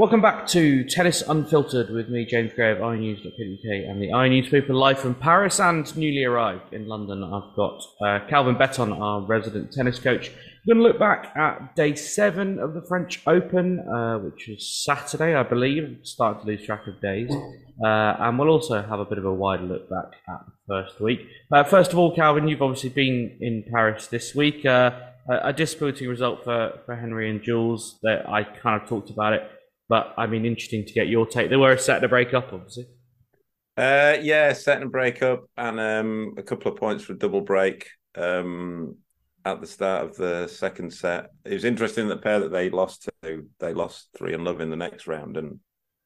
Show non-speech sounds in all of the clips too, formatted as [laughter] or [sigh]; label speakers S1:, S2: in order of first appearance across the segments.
S1: Welcome back to Tennis Unfiltered with me, James Gray of iNews.co.uk and the iNewspaper live from Paris and newly arrived in London. I've got uh, Calvin Betton, our resident tennis coach. We're going to look back at day seven of the French Open, uh, which was Saturday, I believe. Started to lose track of days. Uh, and we'll also have a bit of a wider look back at the first week. First of all, Calvin, you've obviously been in Paris this week. Uh, a disappointing result for, for Henry and Jules. That I kind of talked about it. But I mean, interesting to get your take. They were a set to break up, obviously.
S2: Uh, yeah, set and break up, and um, a couple of points for double break um, at the start of the second set. It was interesting that pair that they lost to, they lost three and love in the next round, and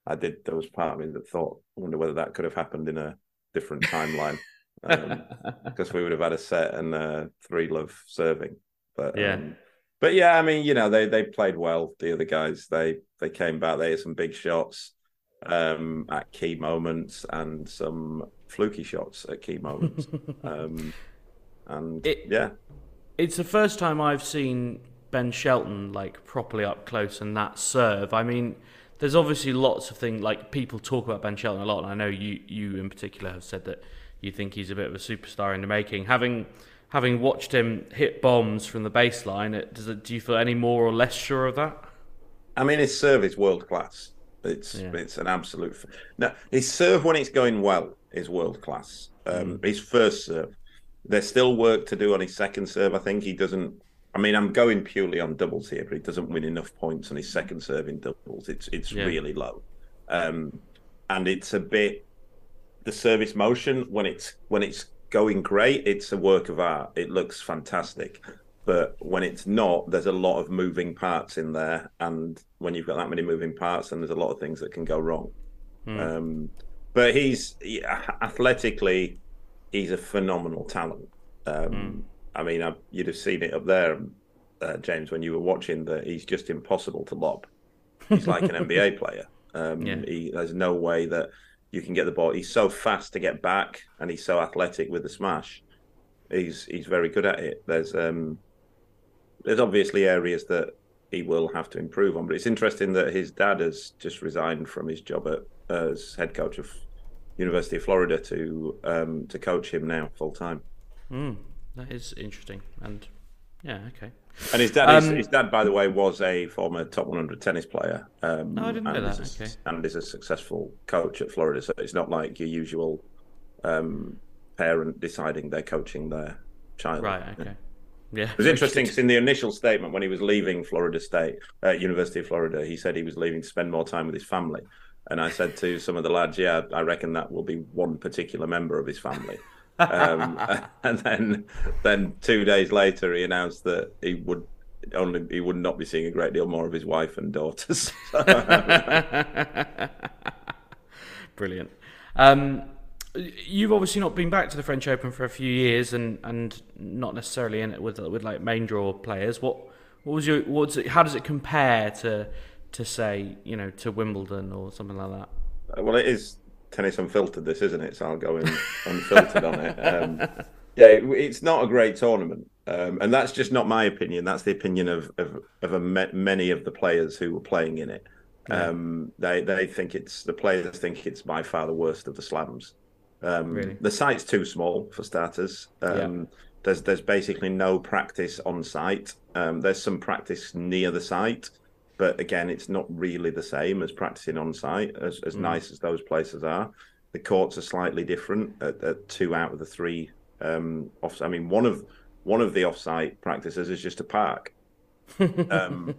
S2: I did. There was part of me that thought, I wonder whether that could have happened in a different timeline, because um, [laughs] we would have had a set and uh, three love serving. But
S1: yeah.
S2: Um, but yeah, I mean, you know, they they played well. The other guys, they they came back. They had some big shots um, at key moments and some fluky shots at key moments. [laughs] um, and it, yeah,
S1: it's the first time I've seen Ben Shelton like properly up close and that serve. I mean, there's obviously lots of things like people talk about Ben Shelton a lot, and I know you you in particular have said that you think he's a bit of a superstar in the making. Having having watched him hit bombs from the baseline, does it, do you feel any more or less sure of that?
S2: I mean, his serve is world class. It's yeah. it's an absolute. Now, his serve when it's going well is world class. Um, mm. His first serve, there's still work to do on his second serve. I think he doesn't. I mean, I'm going purely on doubles here, but he doesn't win enough points on his second serve in doubles. It's it's yeah. really low, um, and it's a bit the service motion when it's when it's going great, it's a work of art. It looks fantastic. But when it's not, there's a lot of moving parts in there. And when you've got that many moving parts, then there's a lot of things that can go wrong. Mm. Um, but he's he, athletically, he's a phenomenal talent. Um, mm. I mean, I, you'd have seen it up there, uh, James, when you were watching that he's just impossible to lob. He's like an [laughs] NBA player. Um, yeah. he, there's no way that you can get the ball. He's so fast to get back, and he's so athletic with the smash. He's he's very good at it. There's um, there's obviously areas that he will have to improve on, but it's interesting that his dad has just resigned from his job at, as head coach of University of Florida to um, to coach him now full time.
S1: Mm, that is interesting, and yeah, okay.
S2: And his dad, um, his, dad, by the way, was a former top 100 tennis player.
S1: Um, no, I didn't know that.
S2: Is
S1: okay.
S2: And is a successful coach at Florida, so it's not like your usual um, parent deciding they're coaching their child.
S1: Right. Okay. Yeah.
S2: It was interesting because in the initial statement, when he was leaving Florida State, uh, University of Florida, he said he was leaving to spend more time with his family. And I said to some of the lads, "Yeah, I reckon that will be one particular member of his family." Um, [laughs] and then then two days later he announced that he would only he would not be seeing a great deal more of his wife and daughters. [laughs]
S1: Brilliant. Um, you've obviously not been back to the French Open for a few years, and, and not necessarily in it with with like main draw players. What what was your what's it, how does it compare to to say you know to Wimbledon or something like that?
S2: Well, it is tennis unfiltered, this isn't it? So I'll go in unfiltered on it. Um, yeah, it, it's not a great tournament, um, and that's just not my opinion. That's the opinion of of, of a, many of the players who were playing in it. Yeah. Um, they they think it's the players think it's by far the worst of the slams. Um, really? The site's too small for starters. Um, yeah. There's there's basically no practice on site. Um, there's some practice near the site, but again, it's not really the same as practicing on site, as, as mm. nice as those places are. the courts are slightly different at, at two out of the three um, off. I mean, one of one of the off-site practices is just a park, [laughs] um,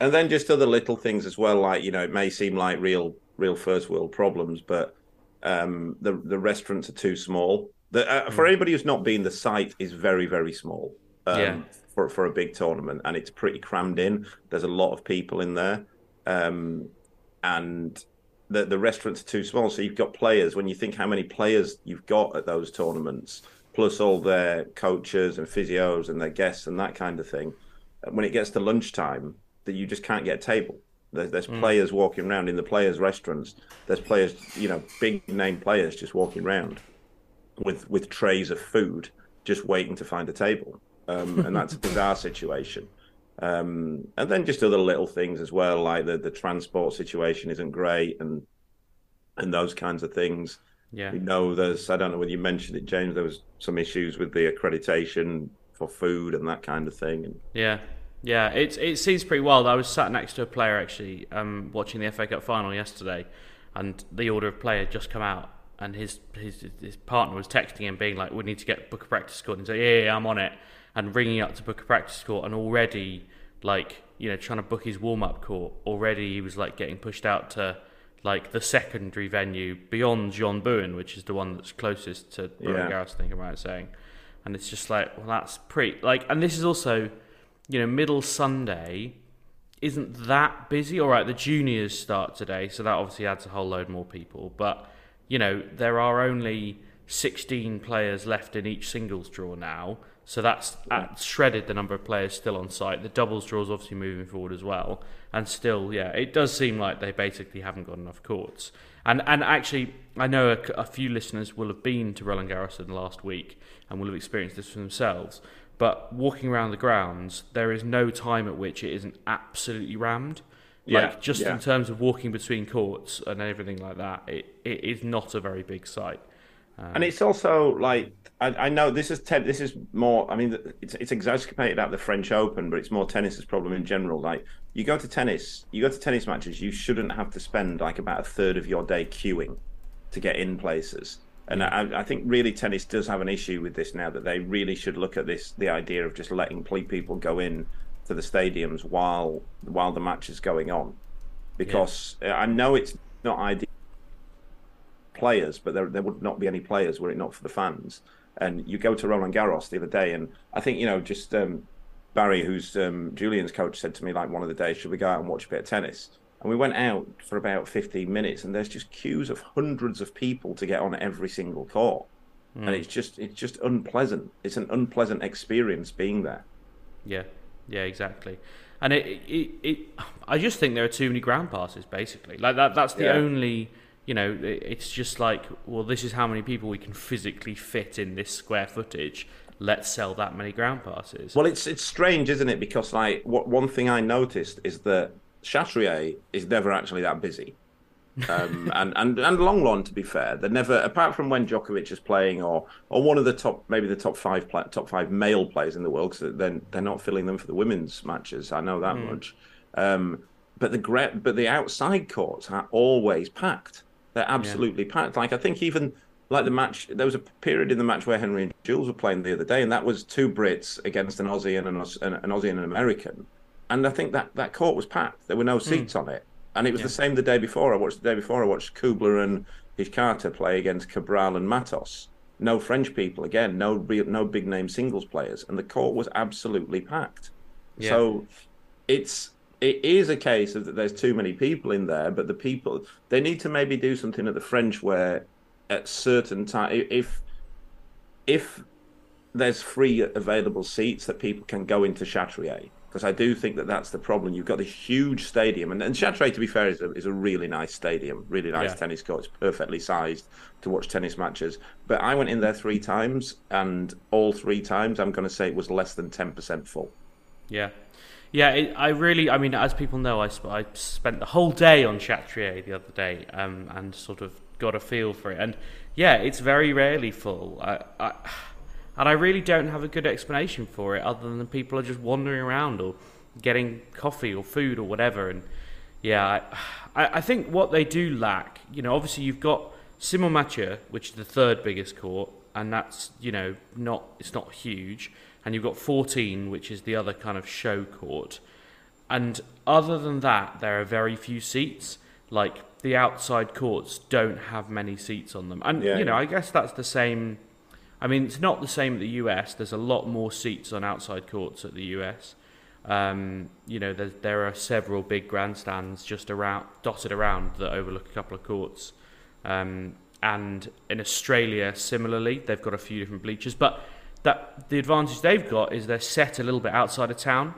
S2: and then just other little things as well. Like you know, it may seem like real real first world problems, but um, the the restaurants are too small. The, uh, for hmm. anybody who's not been, the site is very very small. Um, yeah. For, for a big tournament, and it's pretty crammed in. There's a lot of people in there, um, and the the restaurants are too small. So you've got players. When you think how many players you've got at those tournaments, plus all their coaches and physios and their guests and that kind of thing, when it gets to lunchtime, that you just can't get a table. There's, there's mm. players walking around in the players' restaurants. There's players, you know, big name players just walking around with with trays of food, just waiting to find a table. Um, and that's a [laughs] bizarre situation. Um, and then just other little things as well, like the the transport situation isn't great, and and those kinds of things.
S1: Yeah,
S2: you know, there's I don't know whether you mentioned it, James. There was some issues with the accreditation for food and that kind of thing. And
S1: yeah, yeah, it it seems pretty wild. I was sat next to a player actually, um, watching the FA Cup final yesterday, and the order of play had just come out, and his his his partner was texting him, being like, "We need to get book a practice court," and say, "Yeah, yeah, I'm on it." And ringing up to book a practice court and already like you know trying to book his warm up court already he was like getting pushed out to like the secondary venue beyond Jean Bouin which is the one that's closest to Roland yeah. I think I'm right saying. And it's just like well that's pretty like and this is also you know middle Sunday isn't that busy. All right the juniors start today so that obviously adds a whole load more people. But you know there are only 16 players left in each singles draw now so that's shredded the number of players still on site. The doubles draw is obviously moving forward as well, and still, yeah, it does seem like they basically haven't got enough courts. And and actually, I know a, a few listeners will have been to Roland Garros in the last week and will have experienced this for themselves. But walking around the grounds, there is no time at which it isn't absolutely rammed. Like yeah, just yeah. in terms of walking between courts and everything like that, it, it is not a very big site.
S2: Um, and it's also like I, I, know this is te- this is more. I mean, it's it's exacerbated at the French Open, but it's more tennis's problem in general. Like you go to tennis, you go to tennis matches, you shouldn't have to spend like about a third of your day queuing to get in places. And I, I think really tennis does have an issue with this now that they really should look at this the idea of just letting people go in to the stadiums while while the match is going on, because yeah. I know it's not ideal players, but there there would not be any players were it not for the fans. And you go to Roland Garros the other day, and I think you know just um, Barry, who's um, Julian's coach, said to me like one of the days, should we go out and watch a bit of tennis? And we went out for about 15 minutes, and there's just queues of hundreds of people to get on every single court, mm. and it's just it's just unpleasant. It's an unpleasant experience being there.
S1: Yeah, yeah, exactly. And it, it, it, I just think there are too many ground passes. Basically, like that. That's the yeah. only you know, it's just like, well, this is how many people we can physically fit in this square footage. Let's sell that many ground passes.
S2: Well, it's it's strange, isn't it? Because like, what one thing I noticed is that Chatrier is never actually that busy. um, [laughs] and and and Lenglen, to be fair, they're never apart from when Djokovic is playing or or one of the top maybe the top five top five male players in the world because then they're not filling them for the women's matches. I know that mm. much. Um, but the but the outside courts are always packed. They're absolutely yeah. packed. Like I think even like the match, there was a period in the match where Henry and Jules were playing the other day, and that was two Brits against an Aussie and an, an Aussie and an American, and I think that that court was packed. There were no hmm. seats mm. on it, and it was yeah. the same the day before. I watched the day before. I watched Kubler and Hijikata play against Cabral and Matos. No French people again. No real, no big name singles players, and the court was absolutely packed. Yeah. So it's it is a case of that there's too many people in there, but the people they need to maybe do something at the French where at certain time if if there's free available seats that people can go into Chatrier because I do think that that's the problem. You've got this huge stadium, and, and Chatrier, to be fair, is a, is a really nice stadium, really nice yeah. tennis court. It's perfectly sized to watch tennis matches. But I went in there three times, and all three times, I'm going to say it was less than ten percent full.
S1: Yeah, yeah, it, I really, I mean, as people know, I, sp- I spent the whole day on Chatrier the other day um, and sort of got a feel for it. And yeah, it's very rarely full. I, I, and I really don't have a good explanation for it other than people are just wandering around or getting coffee or food or whatever. And yeah, I, I think what they do lack, you know, obviously you've got Simonne Mathieu, which is the third biggest court, and that's you know not it's not huge, and you've got 14, which is the other kind of show court, and other than that, there are very few seats. Like the outside courts don't have many seats on them, and
S2: Yeah,
S1: you know
S2: yeah.
S1: I guess that's the same. I mean, it's not the same at the US. There's a lot more seats on outside courts at the US. Um, you know, there, there are several big grandstands just around, dotted around that overlook a couple of courts. Um, and in Australia, similarly, they've got a few different bleachers. But that the advantage they've got is they're set a little bit outside of town.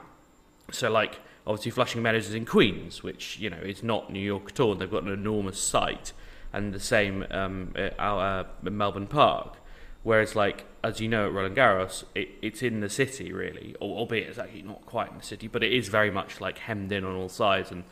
S1: So, like, obviously, Flushing Meadows is in Queens, which you know is not New York at all. They've got an enormous site, and the same um, at our, uh, Melbourne Park. Whereas, like as you know, at Roland Garros, it, it's in the city really, al- albeit it's actually not quite in the city, but it is very much like hemmed in on all sides, and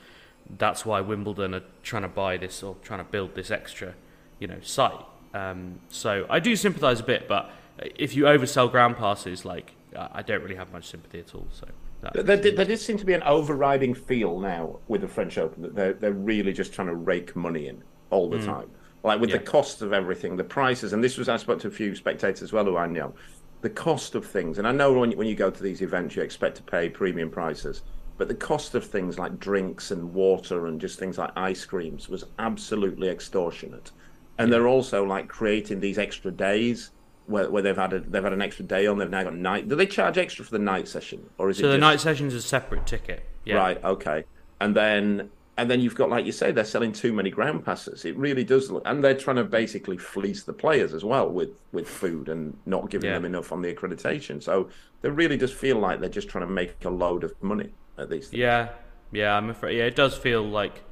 S1: that's why Wimbledon are trying to buy this or trying to build this extra, you know, site. Um, so I do sympathise a bit, but if you oversell ground passes, like I don't really have much sympathy at all. So
S2: There, there, there did seem to be an overriding feel now with the French Open that they're, they're really just trying to rake money in all the mm. time. Like with
S1: Yeah.
S2: the cost of everything, the prices, and this was, I spoke to a few spectators as well who I know, the cost of things. And I know when when you go to these events, you expect to pay premium prices, but the cost of things like drinks and water and just things like ice creams was absolutely extortionate. And they're also like creating these extra days. Where, where they've had a, they've had an extra day on, they've now got night. Do they charge extra for the night session, or is it
S1: so the
S2: just-
S1: night session's is a separate ticket. Yeah.
S2: Right. Okay. And then and then you've got like you say they're selling too many ground passes. It really does look, and they're trying to basically fleece the players as well with with food and not giving
S1: Yeah.
S2: them enough on the accreditation. So they really does feel like they're just trying to make a load of money at these things.
S1: Yeah, yeah, I'm afraid. Yeah, it does feel like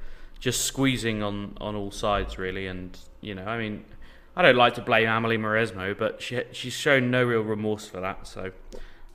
S1: just squeezing on on all sides, really. And you know, I mean, I don't like to blame Amelie Mauresmo, but she she's shown no real remorse for that. So,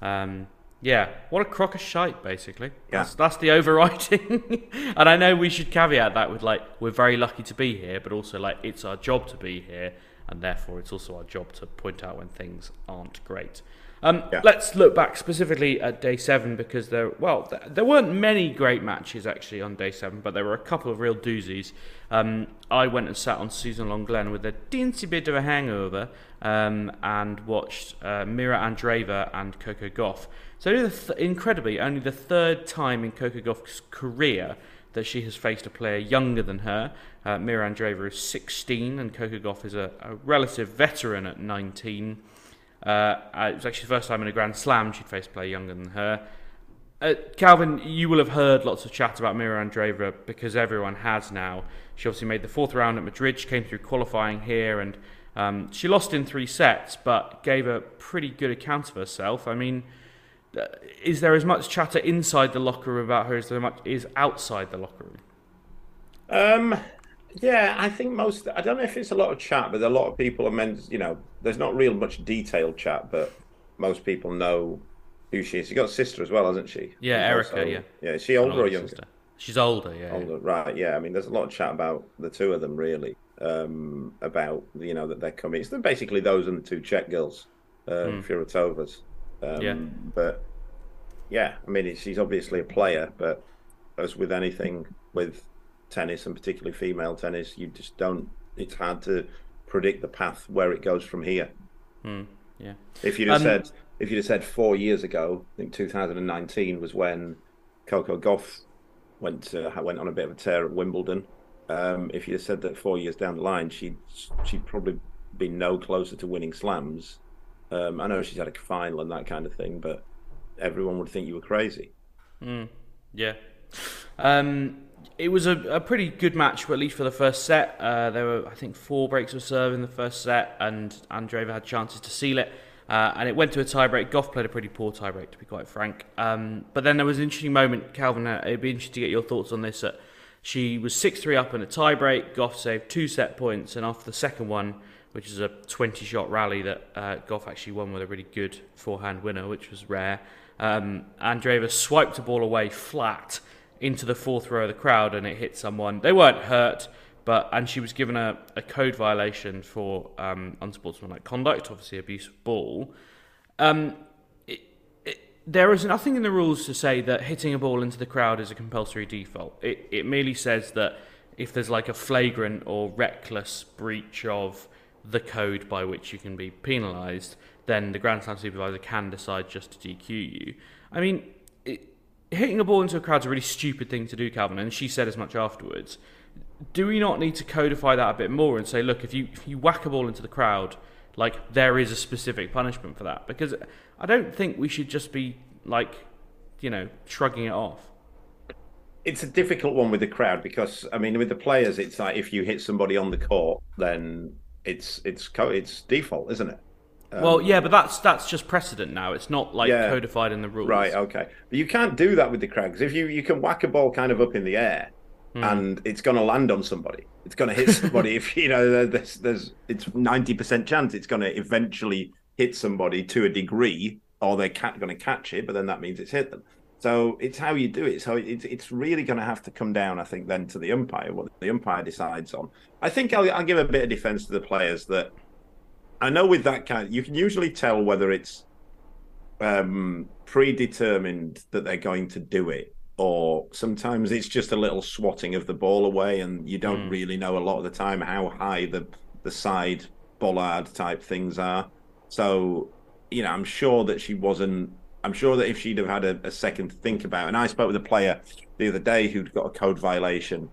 S1: um, yeah, what a crock of shite, basically.
S2: Yeah.
S1: That's, that's the [laughs] overriding. and I know we should caveat that with like we're very lucky to be here, but also like it's our job to be here, and therefore it's also our job to point out when things aren't great. Um,
S2: Yeah.
S1: Let's look back specifically at day seven because there, well, there weren't many great matches actually on day seven, but there were a couple of real doozies. Um, I went and sat on Suzanne Lenglen with a teensy bit of a hangover um, and watched uh, Mirra Andreeva and Coco Gauff. So, only th- incredibly, only the third time in Coco Gauff's career that she has faced a player younger than her. Uh, Mirra Andreeva is 16 and Coco Gauff is a, a relative veteran at 19. Uh, it was actually the first time in a Grand Slam she'd faced a player younger than her. Uh, Calvin, you will have heard lots of chat about Mirra Andreeva because everyone has now. She obviously made the fourth round at Madrid. She came through qualifying here, and um, she lost in three sets, but gave a pretty good account of herself. I mean, uh, is there as much chatter inside the locker room about her as there much is outside the locker room?
S2: Um, yeah, I think most. I don't know if it's a lot of chat, but a lot of people are meant. You know, there's not real much detailed chat, but most people know who she is. She's got a sister as well, hasn't she?
S1: Yeah, Erica,
S2: also-
S1: yeah.
S2: Yeah, is she older or younger?
S1: sister. She's older, yeah.
S2: Older, right? Yeah, I mean, there's a lot of chat about the two of them, really, um, about you know that they're coming. It's basically those and the two Czech girls, um, Fruhvirtovas. Um.
S1: Yeah.
S2: But yeah, I mean, she's obviously a player, but as with anything with tennis and particularly female tennis, you just don't. It's hard to predict the path where it goes from here.
S1: yeah.
S2: If you'd have
S1: Um,
S2: said, if you'd have said four years ago, I think 2019 was when Coco Gauff went to, went on a bit of a tear at Wimbledon. Um, if you'd have said that four years down the line, she'd she'd probably be no closer to winning slams. Um, I know she's had a final and that kind of thing, but everyone would think you were crazy.
S1: Yeah. Um, it was a, a pretty good match, at least for the first set. Uh, there were, I think, four breaks of serve in the first set, and Andreeva had chances to seal it. Uh, and it went to a tiebreak. Gauff played a pretty poor tiebreak, to be quite frank. Um, but then there was an interesting moment, Calvin. Uh, it'd be interesting to get your thoughts on this. That she was 6 3 up in a tiebreak. Gauff saved two set points, and after the second one, which is a 20 shot rally that uh, Gauff actually won with a really good forehand winner, which was rare. Um, Andreeva swiped the ball away flat into the fourth row of the crowd and it hit someone. They weren't hurt, but and she was given a, a code violation for um, unsportsmanlike conduct, obviously abuse of ball. Um, there is nothing in the rules to say that hitting a ball into the crowd is a compulsory default. It, it merely says that if there's like a flagrant or reckless breach of the code by which you can be penalised, then the Grand Slam supervisor can decide just to DQ you. I mean, hitting a ball into a crowd is a really stupid thing to do, Calvin, and she said as much afterwards. Do we not need to codify that a bit more and say, look, if you if you whack a ball into the crowd, like there is a specific punishment for that? Because I don't think we should just be like, you know, shrugging it off
S2: it's a difficult one with the crowd because I mean with the players it's like if you hit somebody on the court then it's it's it's default isn't it
S1: um, well yeah but that's that's just precedent now it's not like yeah, codified in the rules
S2: right okay but you can't do that with the crags. if you you can whack a ball kind of up in the air mm. and it's going to land on somebody it's going to hit somebody [laughs] if you know there's there's it's 90% chance it's going to eventually hit somebody to a degree or they're going to catch it but then that means it's hit them so it's how you do it. So it's it's really going to have to come down, I think, then to the umpire, what the umpire decides on. I think I'll, I'll give a bit of defence to the players that I know with that kind, you can usually tell whether it's um, predetermined that they're going to do it, or sometimes it's just a little swatting of the ball away, and you don't mm. really know a lot of the time how high the the side bollard type things are. So, you know, I'm sure that she wasn't I'm sure that if she'd have had a, a second to think about, and I spoke with a player the other day who'd got a code violation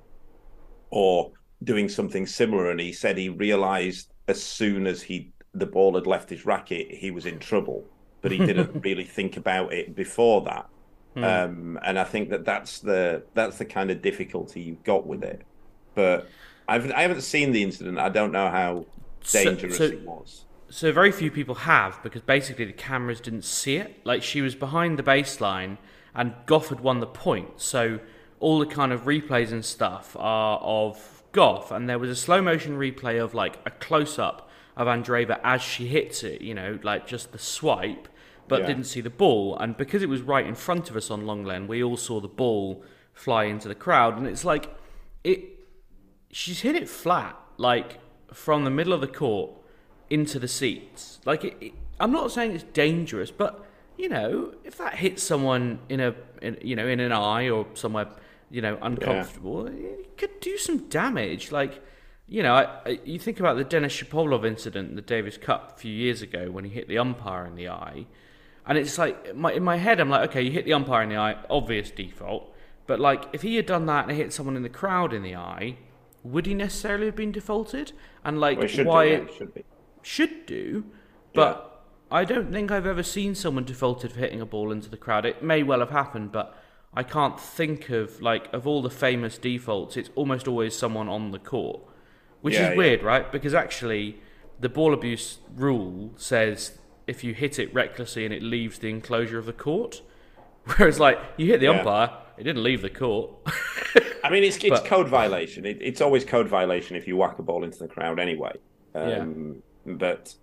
S2: or doing something similar, and he said he realised as soon as he the ball had left his racket, he was in trouble, but he didn't [laughs] really think about it before that. Hmm. Um, and I think that that's the that's the kind of difficulty you've got with it. But I've I haven't seen the incident. I don't know how dangerous so, so, it was
S1: so very few people have because basically the cameras didn't see it. Like she was behind the baseline and Gauff had won the point. So all the kind of replays and stuff are of Gauff, and there was a slow motion replay of like a close up of Andreeva as she hits it. You know, like just the swipe, but yeah. didn't see the ball. And because it was right in front of us on Lenglen we all saw the ball fly into the crowd, and it's like it. She's hit it flat, like from the middle of the court into the seats. Like, it, it, I'm not saying it's dangerous, but you know, if that hits someone in a, in, you know, in an eye or somewhere, you know, uncomfortable, yeah. it could do some damage. Like, you know, I, I, you think about the Denis Shapovalov incident in the Davis Cup a few years ago when he hit the umpire in the eye, and it's like my, in my head, I'm like, okay, you hit the umpire in the eye, obvious default. But like, if he had done that and hit someone in the crowd in the eye, would he necessarily have been defaulted? And like,
S2: well,
S1: why?
S2: Be, yeah, should be
S1: should do, but yeah. I don't think I've ever seen someone defaulted for hitting a ball into the crowd. It may well have happened, but I can't think of like of all the famous defaults. It's almost always someone on the court, which yeah, is yeah. weird, right? Because actually, the ball abuse rule says if you hit it recklessly and it leaves the enclosure of the court, [laughs] whereas like you hit the umpire, it didn't leave the court. [laughs]
S2: I mean, it's it's but, code violation. It, it's always code violation if you whack a ball into the crowd anyway. Um, but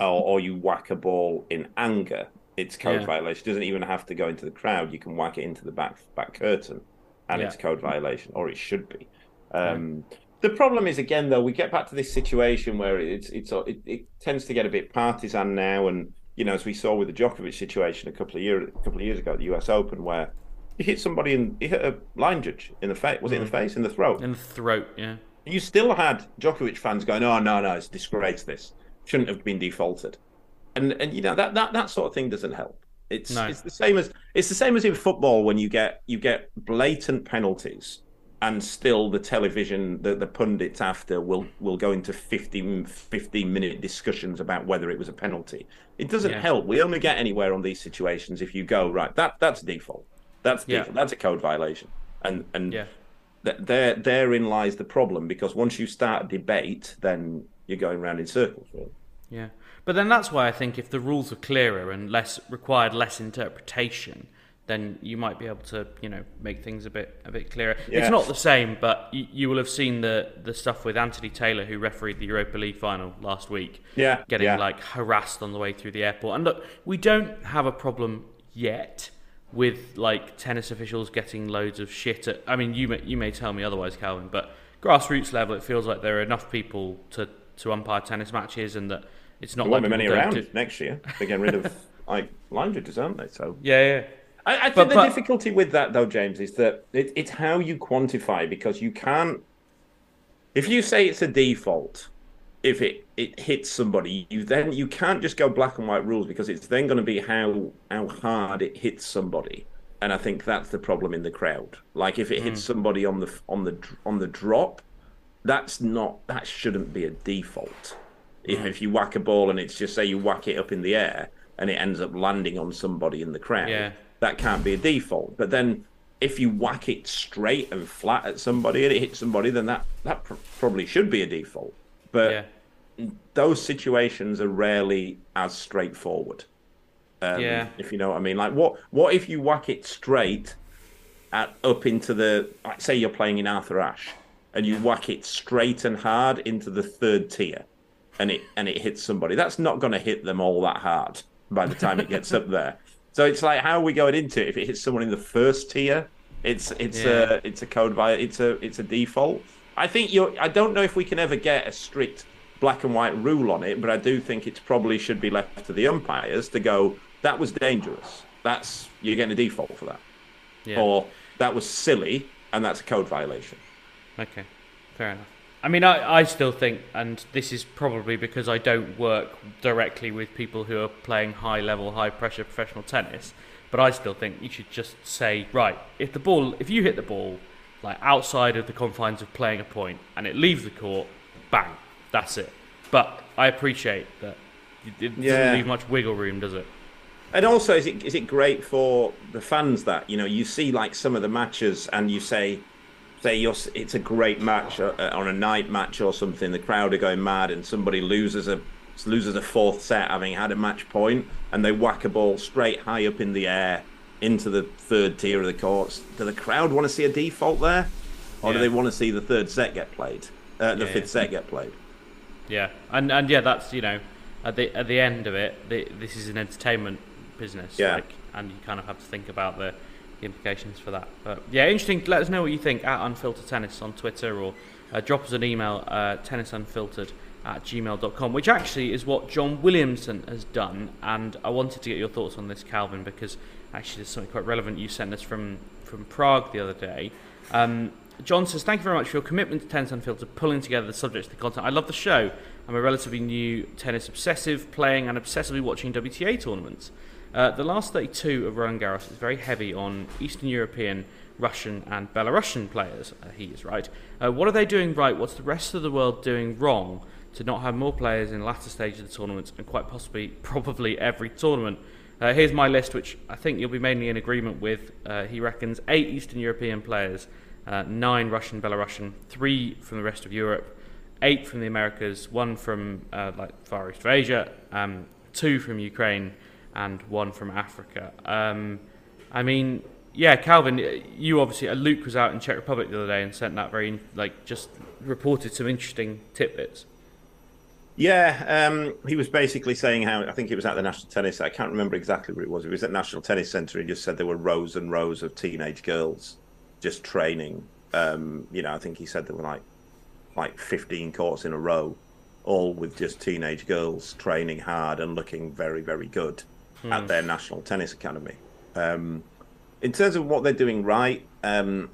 S2: or, or you whack a ball in anger, it's code yeah. violation. It doesn't even have to go into the crowd. You can whack it into the back back curtain, and yeah. it's code violation, or it should be. Um, The problem is again, though, we get back to this situation where it's it's it, it, tends to get a bit partisan now, and you know, as we saw with the Djokovic situation a couple of years a couple of years ago at the U.S. Open, where he hit somebody and he hit a line judge in the face. Was mm. it in the mm. face? In the throat?
S1: In the throat, yeah.
S2: You still had Djokovic fans going, "Oh no, no, it's disgrace. This shouldn't have been defaulted," and and you know that that that sort of thing doesn't help. It's no. it's the same as it's the same as in football when you get you get blatant penalties and still the television the, the pundits after will will go into 15, 15 minute discussions about whether it was a penalty it doesn't yeah. help we only get anywhere on these situations if you go right that that's default that's default. Yeah. that's a code violation and and yeah there therein lies the problem because once you start a debate, then you're going around in circles. Really.
S1: Yeah, but then that's why I think if the rules are clearer and less required less interpretation, then you might be able to you know make things a bit a bit clearer. Yeah. It's not the same, but you, you, will have seen the the stuff with Anthony Taylor who refereed the Europa League final last week.
S2: Yeah,
S1: getting
S2: yeah.
S1: like harassed on the way through the airport. And look, we don't have a problem yet with like tennis officials getting loads of shit at. I mean, you may, you may tell me otherwise, Calvin, but grassroots level, it feels like there are enough people to to umpire tennis matches, and that it's not.
S2: There won't be many around to... next year. They're getting rid of [laughs] like line judges, aren't they? So
S1: yeah, yeah.
S2: I, I think but, the but... difficulty with that, though, James, is that it, it's how you quantify because you can't. If you say it's a default, if it, it hits somebody, you then you can't just go black and white rules because it's then going to be how how hard it hits somebody, and I think that's the problem in the crowd. Like if it hits mm. somebody on the on the on the drop, that's not that shouldn't be a default. If, mm. if you whack a ball and it's just say you whack it up in the air and it ends up landing on somebody in the crowd, yeah. That can't be a default. But then if you whack it straight and flat at somebody and it hits somebody, then that that pr- probably should be a default. But yeah. those situations are rarely as straightforward. Um, yeah. If you know what I mean, like what what if you whack it straight at up into the like say you're playing in Arthur Ashe and you whack it straight and hard into the third tier and it and it hits somebody. That's not going to hit them all that hard by the time it gets up [laughs] there. So it's like how are we going into it? If it hits someone in the first tier, it's it's yeah. a it's a code by it's a it's a default. I think you I don't know if we can ever get a strict black and white rule on it, but I do think it probably should be left to the umpires to go. That was dangerous. That's you're getting a default for that, yeah. or that was silly and that's a code violation.
S1: Okay, fair enough. I mean, I, I still think, and this is probably because I don't work directly with people who are playing high level, high pressure professional tennis, but I still think you should just say, right, if the ball, if you hit the ball like outside of the confines of playing a point and it leaves the court, bang, that's it. But I appreciate that it doesn't yeah. leave much wiggle room, does it?
S2: And also, is it is it great for the fans that you know you see like some of the matches and you say say you're, it's a great match uh, uh, on a night match or something, the crowd are going mad, and somebody loses a loses a fourth set having had a match point, and they whack a ball straight high up in the air into the third tier of the courts. Do the crowd want to see a default there, or yeah. do they want to see the third set get played, uh, the yeah, fifth yeah. set get played?
S1: Yeah, and and yeah, that's you know, at the at the end of it, the, this is an entertainment business. Yeah. Like, and you kind of have to think about the the implications for that. But yeah, interesting. Let us know what you think at Unfiltered Tennis on Twitter or uh, drop us an email, uh, tennisunfiltered at gmail.com, which actually is what John Williamson has done. And I wanted to get your thoughts on this, Calvin, because actually there's something quite relevant you sent us from, from Prague the other day. Um, John says, Thank you very much for your commitment to Tennis Unfiltered, pulling together the subjects, the content. I love the show. I'm a relatively new tennis obsessive, playing and obsessively watching WTA tournaments. Uh, the last 32 of Roland Garros is very heavy on Eastern European, Russian, and Belarusian players. Uh, he is right. Uh, what are they doing right? What's the rest of the world doing wrong to not have more players in the latter stage of the tournament and quite possibly, [laughs] probably every tournament? Uh, here's my list, which I think you'll be mainly in agreement with. Uh, he reckons eight Eastern European players, uh, nine Russian, Belarusian, three from the rest of Europe, eight from the Americas, one from like Far East of Asia, um, two from Ukraine and one from Africa. Um, I mean, yeah, Calvin, you obviously, uh, Luke was out in Czech Republic the other day and sent that very, like, just reported some interesting tidbits.
S2: Yeah, um, he was basically saying how I think it was at the National Tennis. I can't remember exactly where it was. It was at National Tennis Centre. He just said there were rows and rows of teenage girls just training. Um, you know, I think he said there were like like 15 courts in a row, all with just teenage girls training hard and looking very, very good mm. at their national tennis academy. Um, in terms of what they're doing right, um,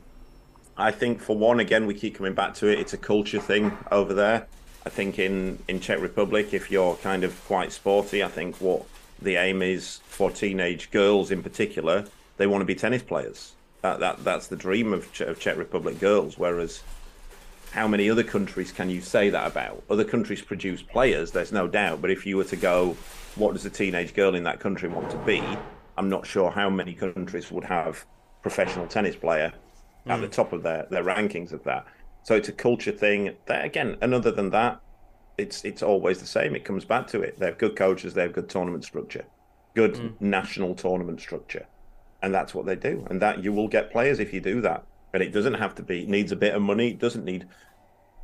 S2: I think for one, again, we keep coming back to it. It's a culture thing over there. I think in in Czech Republic, if you're kind of quite sporty, I think what the aim is for teenage girls in particular, they want to be tennis players. That that that's the dream of, of Czech Republic girls. Whereas, how many other countries can you say that about? Other countries produce players, there's no doubt. But if you were to go what does a teenage girl in that country want to be? I'm not sure how many countries would have professional tennis player at the hmm. top of their, their rankings of that. So it's a culture thing. That, again, and other than that, it's it's always the same. It comes back to it. They have good coaches. They have good tournament structure, good mm. national tournament structure, and that's what they do. And that you will get players if you do that. And it doesn't have to be. It needs a bit of money. It doesn't need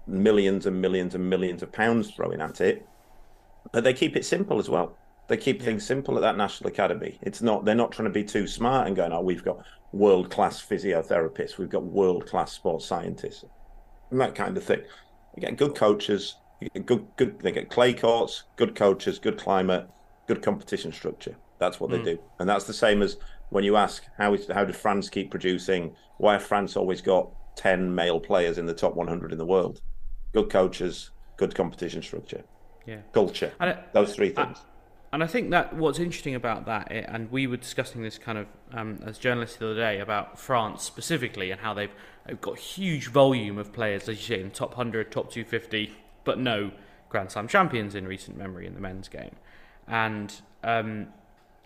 S2: millions and millions and millions of pounds thrown at it but they keep it simple as well. They keep things simple at that national academy. It's not they're not trying to be too smart and going, oh, we've got world class physiotherapists, we've got world class sports scientists, and that kind of thing. You get good coaches, you get good good they get clay courts, good coaches, good climate, good competition structure. That's what mm. they do, and that's the same as when you ask how is how did France keep producing? Why have France always got ten male players in the top 100 in the world? Good coaches, good competition structure,
S1: yeah,
S2: culture. those three things. I,
S1: and I think that what's interesting about that, and we were discussing this kind of um, as journalists the other day about France specifically and how they've, they've got huge volume of players, as you say, in top 100, top 250, but no Grand Slam champions in recent memory in the men's game. And um,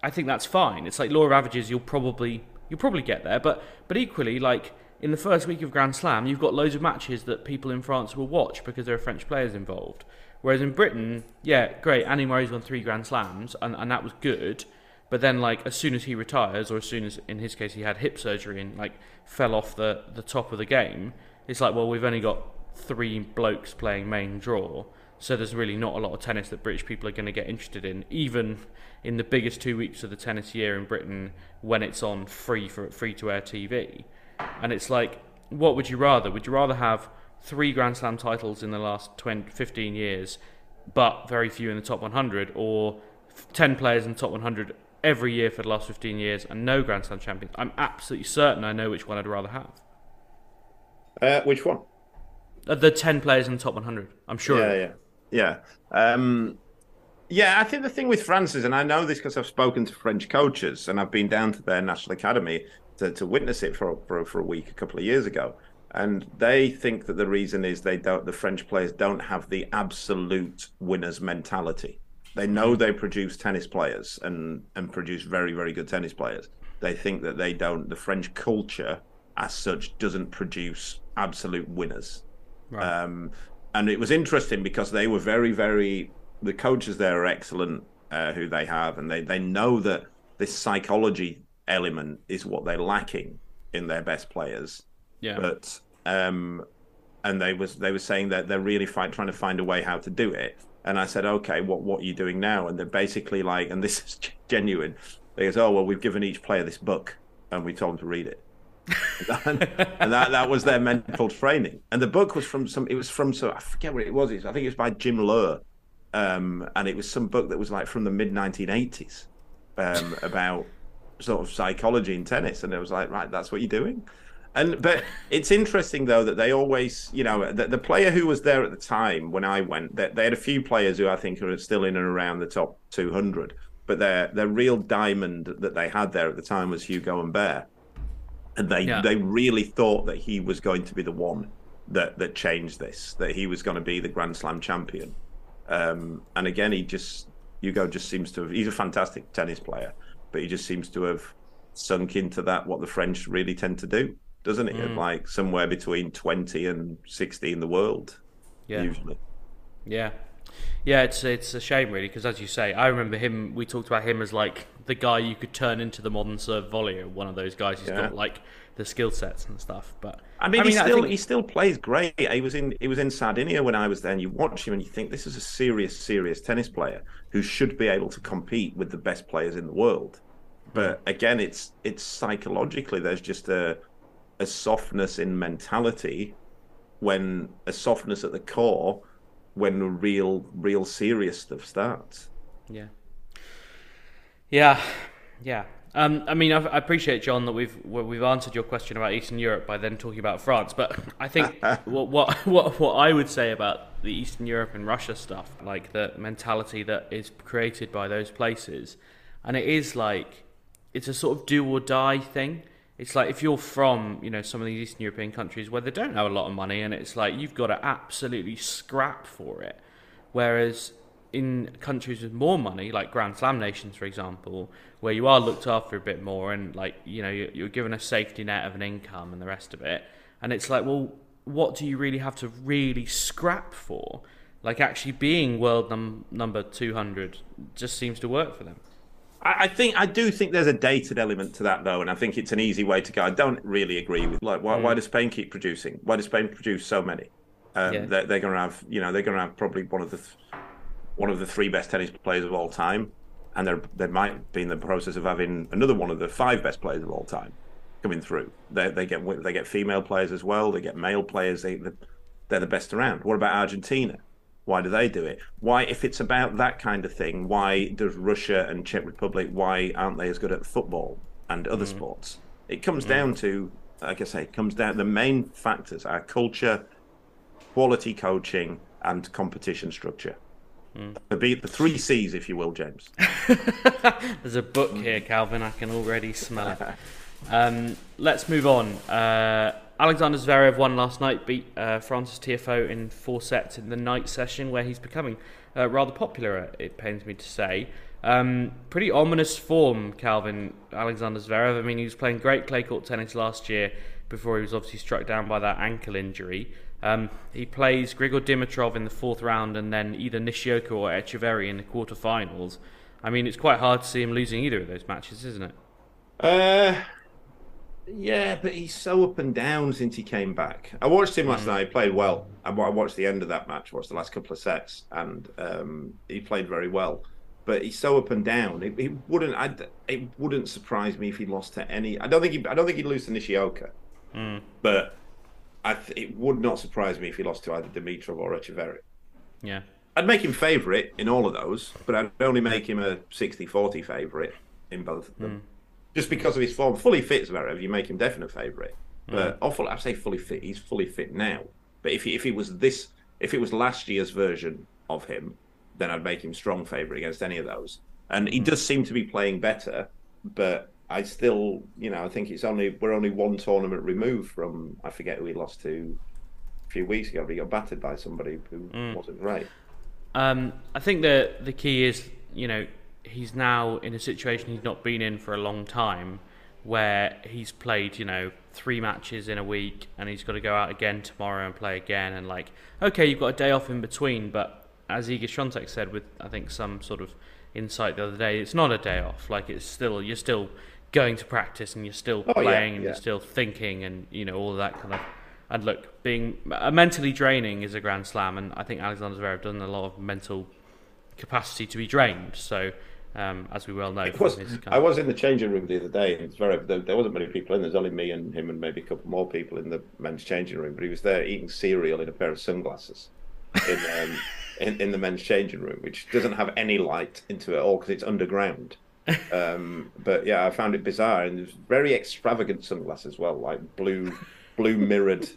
S1: I think that's fine. It's like law of averages. You'll probably you'll probably get there, but but equally, like in the first week of Grand Slam, you've got loads of matches that people in France will watch because there are French players involved. Whereas in Britain, yeah, great, Andy Murray's won three Grand Slams, and, and that was good. But then, like, as soon as he retires, or as soon as, in his case, he had hip surgery and, like, fell off the, the top of the game, it's like, well, we've only got three blokes playing main draw. So there's really not a lot of tennis that British people are going to get interested in, even in the biggest two weeks of the tennis year in Britain when it's on free for free to air TV. And it's like, what would you rather? Would you rather have three Grand Slam titles in the last 20, 15 years, but very few in the top 100, or 10 players in the top 100 every year for the last 15 years and no Grand Slam champions. I'm absolutely certain I know which one I'd rather have.
S2: Uh, which one?
S1: Uh, the 10 players in the top 100. I'm sure.
S2: Yeah, yeah. Yeah. Um, yeah, I think the thing with France is, and I know this because I've spoken to French coaches and I've been down to their national academy to, to witness it for, for, for a week a couple of years ago. And they think that the reason is they don't the french players don't have the absolute winners mentality. They know they produce tennis players and and produce very very good tennis players. They think that they don't the french culture as such doesn't produce absolute winners. Right. um, and it was interesting because they were very very the coaches there are excellent uh, who they have and they they know that this psychology element is what they're lacking in their best players
S1: yeah.
S2: But um, and they was they were saying that they're really fight, trying to find a way how to do it. And I said, okay, what what are you doing now? And they're basically like, and this is [laughs] genuine. They goes, oh well, we've given each player this book, and we told them to read it. And, and that that was their mental training. And the book was from some. It was from so I forget what it was. I think it was by Jim Loehr, um, and it was some book that was like from the mid 1980s um, about sort of psychology in tennis. And it was like, right, that's what you're doing. And but it's interesting though that they always, you know, the, the player who was there at the time when I went, they, they, had a few players who I think are still in and around the top 200, but their their real diamond that they had there at the time was Ugo Humbert, and they yeah. they really thought that he was going to be the one that that changed this, that he was going to be the Grand Slam champion. Um, and again, he just Ugo just seems to have. He's a fantastic tennis player, but he just seems to have sunk into that what the French really tend to do doesn't it? Mm. Like somewhere between 20 and 60 in the world, yeah. usually.
S1: Yeah. Yeah, it's it's a shame really because as you say, I remember him. We talked about him as like the guy you could turn into the modern serve volley, one of those guys who's yeah. got like the skill sets and stuff. But
S2: I mean, I mean he still think... he still plays great. He was in he was in Sardinia when I was there, and you watch him and you think this is a serious, serious tennis player who should be able to compete with the best players in the world. But again, it's it's psychologically there's just a a softness in mentality when a softness at the core when the real real serious stuff starts
S1: yeah yeah yeah um, I mean, I, appreciate John that we've we've answered your question about Eastern Europe by then talking about France. But I think [laughs] what, what what what I would say about the Eastern Europe and Russia stuff, like the mentality that is created by those places, and it is like it's a sort of do or die thing it's like if you're from you know some of these Eastern European countries where they don't have a lot of money, and it's like you've got to absolutely scrap for it. Whereas in countries with more money, like Grand Slam nations, for example, where you are looked after a bit more, and like you know you're given a safety net of an income and the rest of it, and it's like, well, what do you really have to really scrap for? Like actually being world num- number two hundred just seems to work for them.
S2: I think I do think there's a dated element to that though, and I think it's an easy way to go. I don't really agree with like why, mm. why does Spain keep producing? Why does Spain produce so many? Um, yeah. They're, they're going to have you know they're going to have probably one of the th- one of the three best tennis players of all time, and they they might be in the process of having another one of the five best players of all time coming through. They they get they get female players as well. They get male players. They they're the best around. What about Argentina? Why do they do it? Why, if it's about that kind of thing, why does Russia and Czech Republic, why aren't they as good at football and other mm. sports. It comes mm. down to, like I say, it comes down. The main factors are culture, quality coaching, and competition structure. Mm. The, the three C's, if you will, James. [laughs]
S1: There's a book here, Calvin. I can already smell it. [laughs] Um, let's move on. Uh, Alexander Zverev won last night, beat uh, Frances Tiafoe in four sets in the night session, where he's becoming uh, rather popular. It pains me to say. Um, pretty ominous form, Calvin Alexander Zverev. I mean, he was playing great clay court tennis last year before he was obviously struck down by that ankle injury. Um, he plays Grigor Dimitrov in the fourth round and then either Nishioka or Etcheverry in the quarterfinals. I mean, it's quite hard to see him losing either of those matches, isn't it?
S2: Uh, yeah, but he's so up and down since he came back. I watched him last mm. night. He played well. I watched the end of that match, watched the last couple of sets, and um, he played very well. But he's so up and down. It, it wouldn't. I, it wouldn't surprise me if he lost to any. I don't think. He, I don't think he'd lose to Nishioka. Mm. But th- it would not surprise me if he lost to either Dimitrov or Etcheverry.
S1: Yeah.
S2: I'd make him favourite in all of those, but I'd only make him a 60-40 favourite in both of them. Mm. Just because of his form. Fully fit Zverev, you make him definite favourite. But mm. awful, I say fully fit. He's fully fit now. But if he, if he was this, if it was last year's version of him, then I'd make him strong favourite against any of those. And he mm. does seem to be playing better, but I still, you know, I think it's only we're only one tournament removed from I forget who he lost to a few weeks ago. But he got battered by somebody who mm. wasn't right.
S1: Um, I think the the key is, you know, he's now in a situation he's not been in for a long time, where he's played, you know, three matches in a week, and he's got to go out again tomorrow and play again, and like, okay, you've got a day off in between, but as Iga Swiatek said with I think some sort of insight the other day, it's not a day off. Like it's still you're still going to practice and you're still oh, playing yeah, and yeah. you're still thinking and you know all of that kind of and look being uh, mentally draining is a grand slam and I think Alexander Zverev done a lot of mental capacity to be drained. So um, as we well know
S2: was, I was in the changing room the other day and Zverev there, there wasn't many people in. There's only me and him and maybe a couple more people in the men's changing room but he was there eating cereal in a pair of sunglasses in, um, [laughs] in, in the men's changing room which doesn't have any light into it all because it's underground um, but yeah, I found it bizarre, and there's very extravagant sunglasses as well, like blue, blue mirrored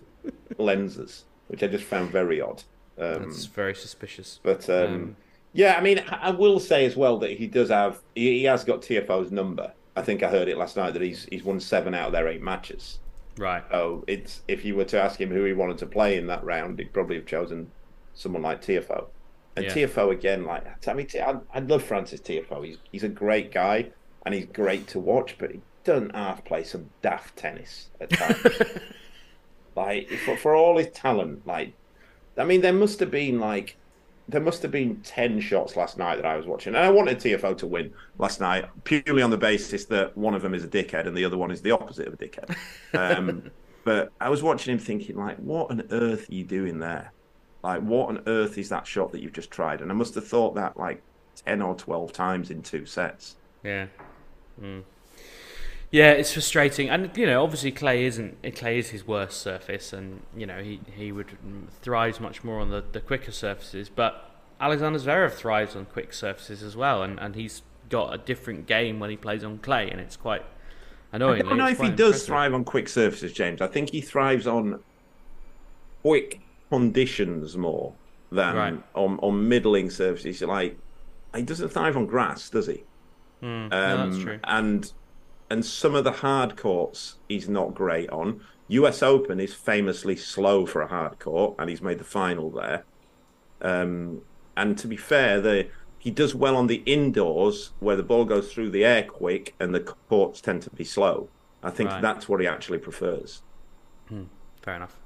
S2: lenses, which I just found very odd.
S1: Um, That's very suspicious.
S2: But um, um, yeah, I mean, I will say as well that he does have, he, he, has got Tiafoe's number. I think I heard it last night that he's he's won seven out of their eight matches.
S1: Right.
S2: So it's if you were to ask him who he wanted to play in that round, he'd probably have chosen someone like Tiafoe. And yeah. Tiafoe again, like I mean, I, I love Frances Tiafoe. He's he's a great guy and he's great to watch, but he doesn't half play some daft tennis at times. [laughs] like for, for all his talent, like I mean, there must have been like there must have been 10 shots last night that I was watching. And I wanted Tiafoe to win last night purely on the basis that one of them is a dickhead and the other one is the opposite of a dickhead. Um, [laughs] but I was watching him thinking, like, what on earth are you doing there? Like, what on earth is that shot that you've just tried? And I must have thought that like 10 or 12 times in two sets.
S1: Yeah. Mm. Yeah, it's frustrating, and you know, obviously clay isn't clay is his worst surface, and you know he he would thrives much more on the, the quicker surfaces. But Alexander Zverev thrives on quick surfaces as well, and, and he's got a different game when he plays on clay, and it's quite annoying.
S2: I don't know if he does thrive on quick surfaces, James. I think he thrives on quick conditions more than right. on on middling surfaces. Like he doesn't thrive on grass, does he?
S1: Mm, um, no, that's true.
S2: And and some of the hard courts he's not great on. U.S. Open is famously slow for a hard court, and he's made the final there. Um, and to be fair, the he does well on the indoors where the ball goes through the air quick and the courts tend to be slow. I think right. that's what he actually prefers.
S1: Hmm, fair enough.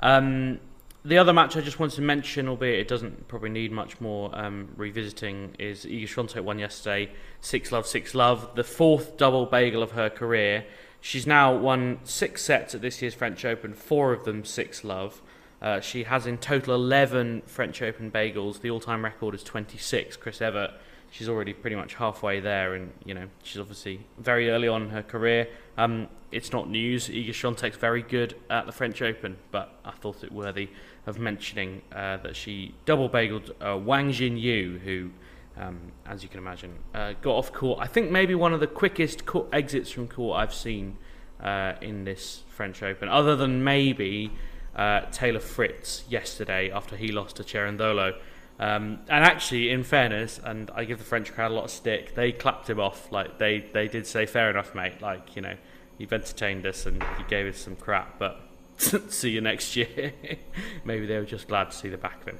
S1: Um, the other match I just wanted to mention, albeit it doesn't probably need much more um, revisiting, is Iga Swiatek won yesterday. Six love, six love. The fourth double bagel of her career. She's now won six sets at this year's French Open. Four of them six love. Uh, she has in total 11 French Open bagels. The all-time record is 26. Chris Evert. She's already pretty much halfway there, and you know she's obviously very early on in her career. Um, it's not news. Iga Swiatek's very good at the French Open, but I thought it worthy of mentioning uh, that she double bageled uh, Wang Xinyu, who um, as you can imagine. Uh, got off court. I think maybe one of the quickest court exits from court I've seen uh, in this French Open, other than maybe uh, Taylor Fritz yesterday after he lost to Cerundolo. Um, and actually, in fairness, and I give the French crowd a lot of stick, they clapped him off. Like they, they did say, "Fair enough, mate." Like you know, you've entertained us and you gave us some crap, but [laughs] see you next year. [laughs] Maybe they were just glad to see the back of him.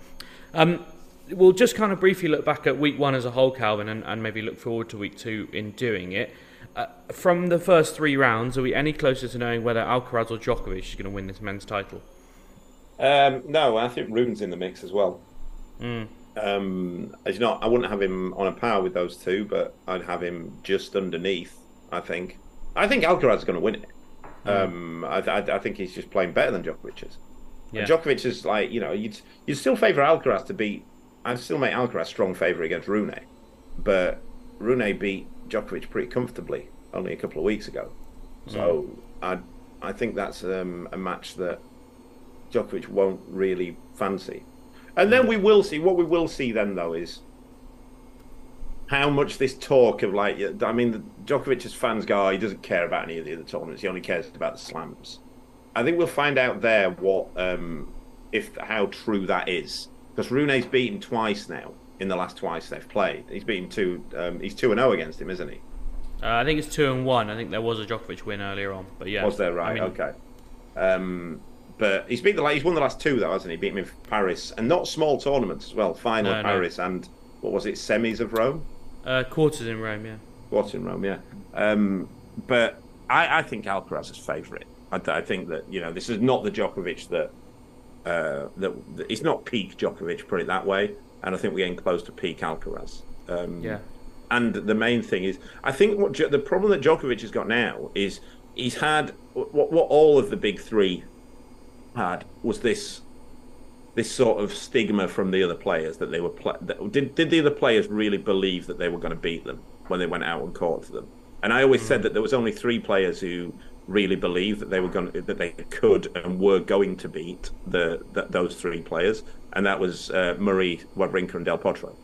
S1: Um, we'll just kind of briefly look back at week one as a whole, Calvin, and, and maybe look forward to week two in doing it. Uh, from the first three rounds, are we any closer to knowing whether Alcaraz or Djokovic is going to win this men's title?
S2: Um, no, I think Rune's in the mix as well.
S1: Mm.
S2: Um, as you know, I wouldn't have him on a par with those two, but I'd have him just underneath. I think. I think Alcaraz is going to win it. Mm. Um, I, I, I, think he's just playing better than Djokovic is. Yeah. Djokovic is like you know you'd you'd still favour Alcaraz to beat. I'd still make Alcaraz strong favourite against Rune, but Rune beat Djokovic pretty comfortably only a couple of weeks ago. So mm. I I think that's um, a match that Djokovic won't really fancy. And then we will see. What we will see then, though, is how much this talk of like, I mean, Djokovic's fans go, oh, he doesn't care about any of the other tournaments. He only cares about the slams. I think we'll find out there what, um, if how true that is, because Rune's beaten twice now in the last twice they've played. He's beaten two. Um, he's two and zero oh against him, isn't he?
S1: Uh, I think it's two and one. I think there was a Djokovic win earlier on, but yeah,
S2: was there right? I mean, okay. Um, but he's beat the he's won the last two though, hasn't he? Beat him in Paris and not small tournaments as well. Final no, Paris no. and what was it? Semis of Rome.
S1: Uh, quarters in Rome, yeah.
S2: Quarters in Rome, yeah. Um, but I, I think Alcaraz is favourite. I, I, think that you know this is not the Djokovic that uh, that, that it's not peak Djokovic, put it that way. And I think we're getting close to peak Alcaraz.
S1: Um, yeah.
S2: And the main thing is, I think what the problem that Djokovic has got now is he's had what what all of the big three had was this this sort of stigma from the other players that they were pl- that, did did the other players really believe that they were going to beat them when they went out and caught them? And I always mm. said that there was only three players who really believed that they were going to, that they could and were going to beat the, the those three players, and that was uh, Murray, Wawrinka, and Del Potro.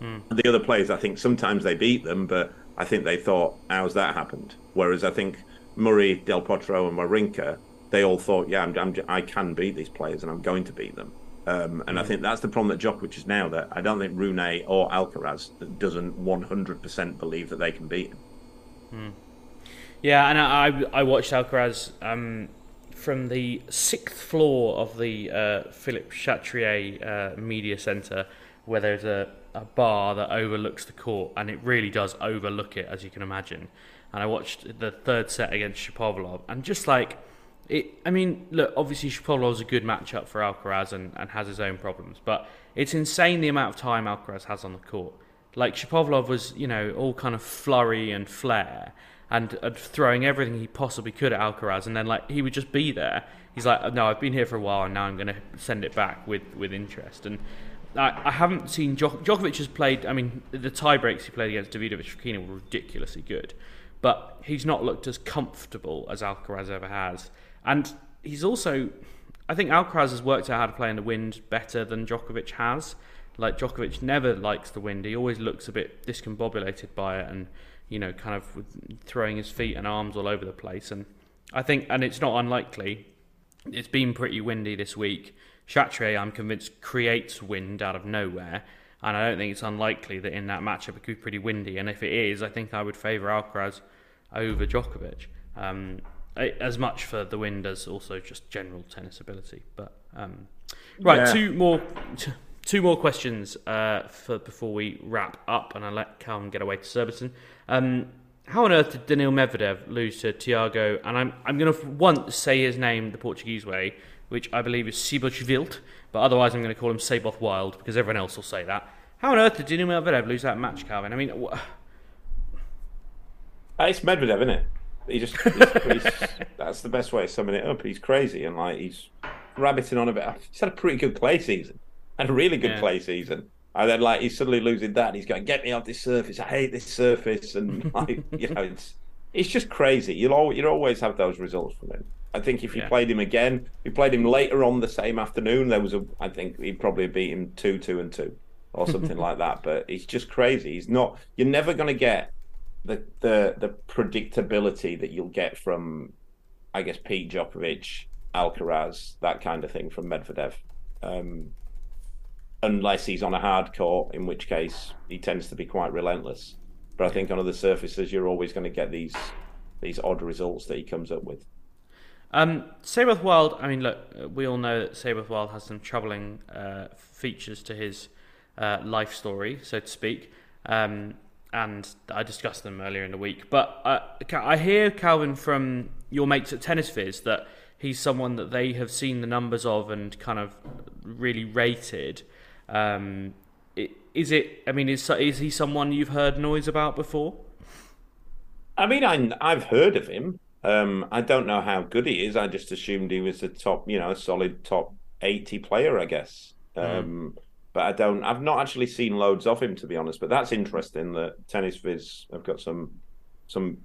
S2: Mm. The other players, I think, sometimes they beat them, but I think they thought, "How's that happened?" Whereas I think Murray, Del Potro, and Wawrinka they all thought, yeah, I'm, I'm, i can beat these players and I'm going to beat them. Um, and mm. I think that's the problem that Djokovic is now. That I don't think Rune or Alcaraz doesn't 100% believe that they can beat him.
S1: Mm. Yeah, and I I watched Alcaraz um, from the sixth floor of the uh, Philippe Chatrier uh, Media Centre, where there's a, a bar that overlooks the court, and it really does overlook it, as you can imagine. And I watched the third set against Shapovalov, and just like it, I mean, look, obviously is a good matchup for Alcaraz and, and has his own problems, but it's insane the amount of time Alcaraz has on the court. Like Shapovalov was, you know, all kind of flurry and flair and, throwing everything he possibly could at Alcaraz, and then like he would just be there. He's like, no, I've been here for a while, and now I'm going to send it back with, with interest. And I, I haven't seen Djokovic has played. I mean, the tie breaks he played against Davidovich Fokina were ridiculously good, but he's not looked as comfortable as Alcaraz ever has. And he's also, I think Alcaraz has worked out how to play in the wind better than Djokovic has. Like Djokovic never likes the wind. He always looks a bit discombobulated by it, and you know, kind of throwing his feet and arms all over the place. And I think, and it's not unlikely. It's been pretty windy this week. Chatrier, I'm convinced, creates wind out of nowhere, and I don't think it's unlikely that in that matchup it could be pretty windy. And if it is, I think I would favour Alcaraz over Djokovic. Um, as much for the wind as also just general tennis ability. But um, right, yeah. two more. Two more questions uh, for before we wrap up, and I'll let Calvin get away to Surbiton. Um, how on earth did Daniil Medvedev lose to Thiago? And I'm I'm going to once say his name the Portuguese way, which I believe is Seboth Wild, but otherwise I'm going to call him Saboth Wild because everyone else will say that. How on earth did Daniil Medvedev lose that match, Calvin? I mean, wh-
S2: it's Medvedev, isn't it? He just he's, he's, that's the best way of summing it up. He's crazy and like he's rabbiting on a bit. He's had a pretty good play season, had a really good yeah. play season. And then like he's suddenly losing that, and he's going, "Get me off this surface! I hate this surface!" And [laughs] like you know, it's it's just crazy. You'll always, you'll always have those results from him. I think if you yeah. played him again, if you played him later on the same afternoon, there was a. I think he'd probably beat him two, two, and two. or something [laughs] like that. But he's just crazy. He's not. You're never going to get the the the predictability that you'll get from, I guess, Pete Djokovic, Alcaraz, that kind of thing from Medvedev. Um, unless he's on a hard court, in which case he tends to be quite relentless. But I think on other surfaces, you're always going to get these these odd results that he comes up with.
S1: Um, Seyboth Wild, I mean, look, we all know that Seyboth Wild has some troubling uh, features to his uh, life story, so to speak. Um, and I discussed them earlier in the week. But uh, I hear, Calvin, from your mates at TennisViz that he's someone that they have seen the numbers of and kind of really rated. Um, is it? I mean, is is he someone you've heard noise about before?
S2: I mean, I I've heard of him. Um, I don't know how good he is. I just assumed he was a top, you know, a solid top eighty player. I guess. Mm. But I don't. I've not actually seen loads of him to be honest. But that's interesting that TennisViz have got some some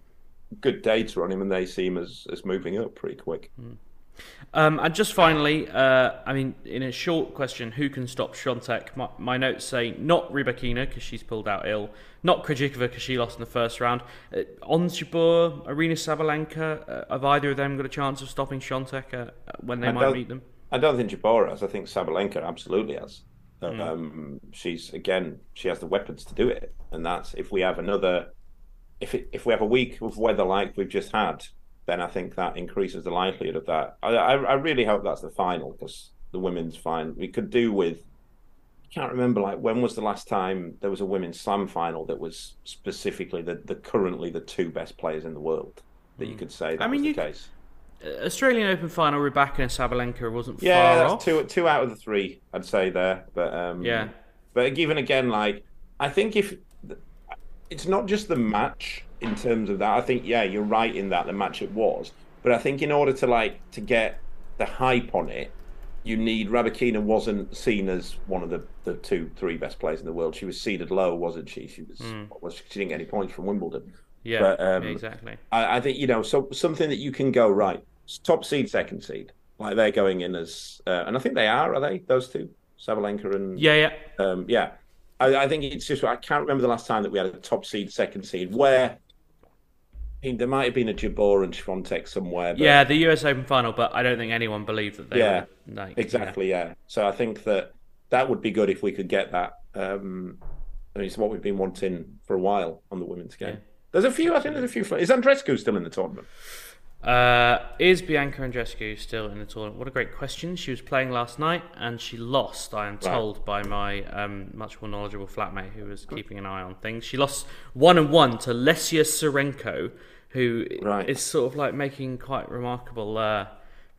S2: good data on him, and they seem as as moving up pretty quick. Mm.
S1: Um, and just finally, uh, I mean, in a short question, who can stop Swiatek? My, my notes say not Rybakina because she's pulled out ill, not Krejcikova because she lost in the first round. Uh, Ons Jabeur, Aryna Sabalenka, uh, have either of them got a chance of stopping Swiatek uh, when they I might meet them?
S2: I don't think Jabeur has. I think Sabalenka absolutely has. Mm. Um, she's again, she has the weapons to do it, and that's if we have another, if it, if we have a week of weather like we've just had, then I think that increases the likelihood of that. I, I, I really hope that's the final because the women's final we could do with. I can't remember like when was the last time there was a women's slam final that was specifically the, the currently the two best players in the world that you hmm. could say that I mean, was the you, case.
S1: Australian Open final, Rybakina and Sabalenka wasn't
S2: yeah,
S1: far
S2: off. two two out of the three I'd say there, but um,
S1: yeah.
S2: But even again, like I think if it's not just the match in terms of that. I think yeah, you're right in that the match it was, but I think in order to like to get the hype on it, you need Rybakina wasn't seen as one of the, the two three best players in the world. She was seeded low, wasn't she? She was, mm. was she didn't get any points from Wimbledon.
S1: Yeah, but, um, exactly.
S2: I, I, think you know so something that you can go right top seed, second seed, like they're going in as, uh, and I think they are. Are they those two, Sabalenka and
S1: yeah, yeah,
S2: um, yeah. I, I, think it's just I can't remember the last time that we had a top seed, second seed where I mean, there might have been a Jabeur and Swiatek somewhere. But...
S1: Yeah, the US Open final, but I don't think anyone believed that they
S2: yeah,
S1: were. Like,
S2: exactly, yeah. yeah. So I think that that would be good if we could get that. Um, I mean, it's what we've been wanting for a while on the women's game. Yeah. There's a few. I think there's a few. Is Andreescu still in the tournament?
S1: Uh, is Bianca Andreescu still in the tournament? What a great question. She was playing last night and she lost, I am told, by my um, much more knowledgeable flatmate who was keeping an eye on things. She lost 1 and 1 to Lesia Tsurenko, who right. is sort of like making quite remarkable uh,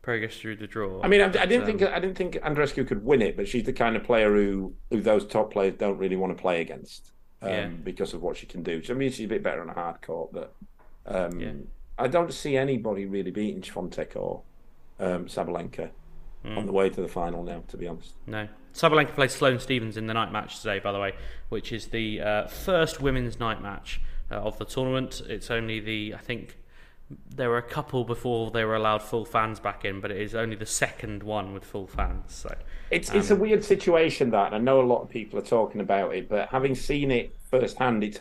S1: progress through the draw.
S2: I mean, I, I didn't um, think I didn't think Andreescu could win it, but she's the kind of player who who those top players don't really want to play against um, yeah. because of what she can do. So, I mean, she's a bit better on a hard court, but um, yeah. I don't see anybody really beating Swiatek or um, Sabalenka mm. on the way to the final now. To be honest,
S1: no. Sabalenka plays Sloane Stephens in the night match today, by the way, which is the uh, first women's night match uh, of the tournament. It's only the I think there were a couple before they were allowed full fans back in, but it is only the second one with full fans. So
S2: it's um, it's a weird situation that I know a lot of people are talking about it, but having seen it firsthand, it's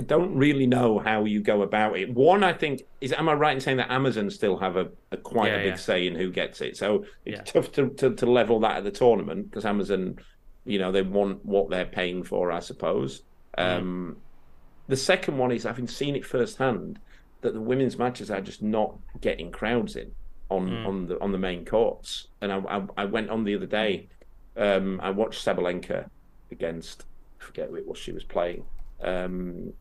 S2: I don't really know how you go about it. One, I think is am I right in saying that Amazon still have a, a quite yeah, a big yeah. say in who gets it? So it's yeah. tough to, to, to level that at the tournament because Amazon, you know, they want what they're paying for, I suppose. Mm. Um, the second one is having seen it firsthand that the women's matches are just not getting crowds in on mm. on the on the main courts. And I, I, I went on the other day. Um, I watched Sabalenka against I forget what she was playing. Um,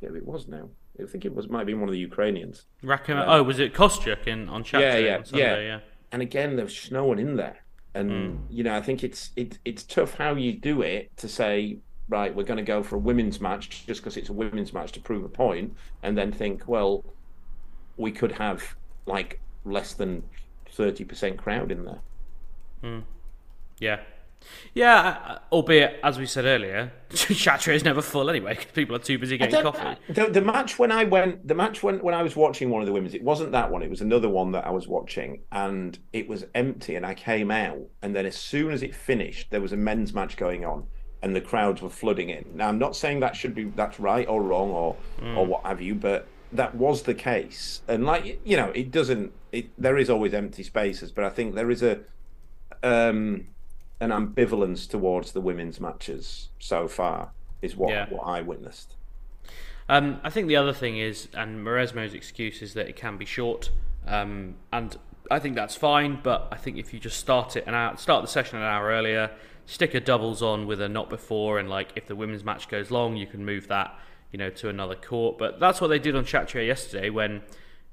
S2: yeah, it was now. I think it was might be one of the Ukrainians.
S1: Rakim- um, oh, was it Kostyuk in on chat?
S2: Yeah, yeah,
S1: Sunday,
S2: yeah,
S1: yeah.
S2: And again, there's just no one in there, and mm. you know, I think it's it, it's tough how you do it to say right, we're going to go for a women's match just because it's a women's match to prove a point, and then think, well, we could have like less than thirty percent crowd in there.
S1: Mm. Yeah. Yeah, albeit as we said earlier, [laughs] Chatrier is never full anyway because people are too busy getting coffee.
S2: The, the, match when I went, the match when, when I was watching one of the women's, it wasn't that one. It was another one that I was watching, and it was empty. And I came out, and then as soon as it finished, there was a men's match going on, and the crowds were flooding in. Now, I'm not saying that should be that's right or wrong or mm. or what have you, but that was the case. And like you know, it doesn't. It there is always empty spaces, but I think there is a um an ambivalence towards the women's matches so far. Is what yeah. what I witnessed.
S1: Um, I think the other thing is, and Mauresmo's excuse is that it can be short, um, and I think that's fine. But I think if you just start it an hour, start the session an hour earlier, stick a doubles on with a not before, and like if the women's match goes long, you can move that, you know, to another court. But that's what they did on Chatrier yesterday when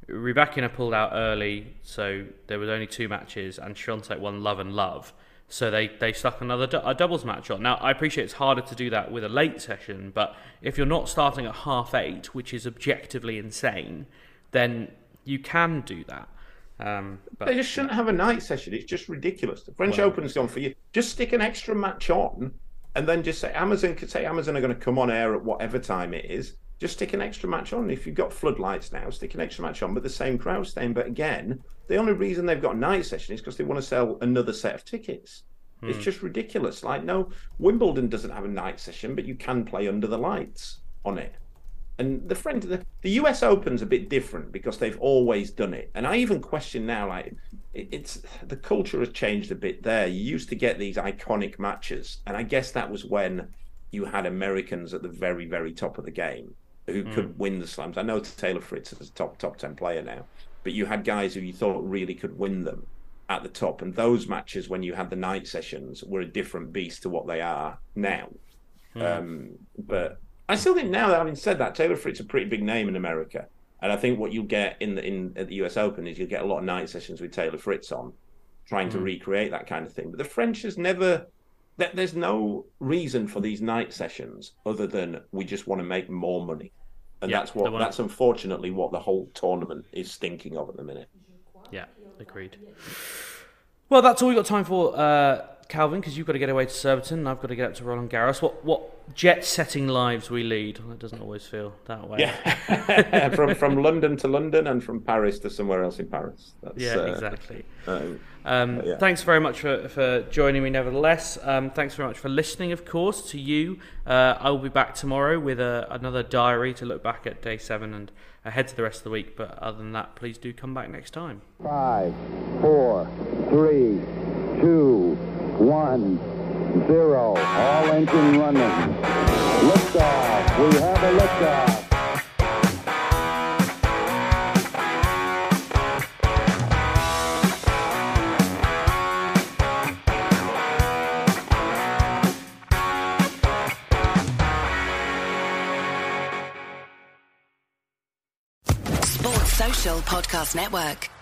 S1: Rybakina pulled out early, so there was only two matches, and Swiatek won Love and Love. So they, they stuck another a doubles match on. Now I appreciate it's harder to do that with a late session, but if you're not starting at half eight, which is objectively insane, then you can do that. Um,
S2: but, they just shouldn't yeah. have a night session. It's just ridiculous. The French well, Open's gone for you. Just stick an extra match on, and then just say Amazon could say Amazon are going to come on air at whatever time it is. Just stick an extra match on. If you've got floodlights now, stick an extra match on, but the same crowd staying. But again, the only reason they've got a night session is because they want to sell another set of tickets. Hmm. It's just ridiculous. Like, no, Wimbledon doesn't have a night session, but you can play under the lights on it. And the friend, the, the U.S. Open's a bit different because they've always done it. And I even question now, like, it, it's the culture has changed a bit there. You used to get these iconic matches, and I guess that was when you had Americans at the very, very top of the game who mm. could win the slams. I know Taylor Fritz is a top top ten player now, but you had guys who you thought really could win them at the top, and those matches when you had the night sessions were a different beast to what they are now. Mm. Um, but I still think now, that having said that, Taylor Fritz is a pretty big name in America, and I think what you'll get in the in at the U.S. Open is you'll get a lot of night sessions with Taylor Fritz on, trying mm. to hmm. recreate that kind of thing. But the French has never there's no reason for these night sessions other than we just want to make more money, and yeah, that's what that's unfortunately what the whole tournament is thinking of at the minute.
S1: Yeah, agreed. Well, that's all we got time for, uh, Calvin, because you've got to get away to Surbiton, and I've got to get up to Roland Garros. What what jet-setting lives we lead? Well, it doesn't always feel that way.
S2: Yeah, [laughs] from from London to London, and from Paris to somewhere else in Paris.
S1: That's, yeah, uh, exactly. Um, um, yeah. Thanks very much for, for joining me, nevertheless. Um, thanks very much for listening, of course, to you. Uh, I will be back tomorrow with a, another diary to look back at day seven and ahead to the rest of the week. But other than that, please do come back next time.
S3: Five, four, three, two, one, zero. All engine running. Liftoff. We have a liftoff.
S4: Podcast Network.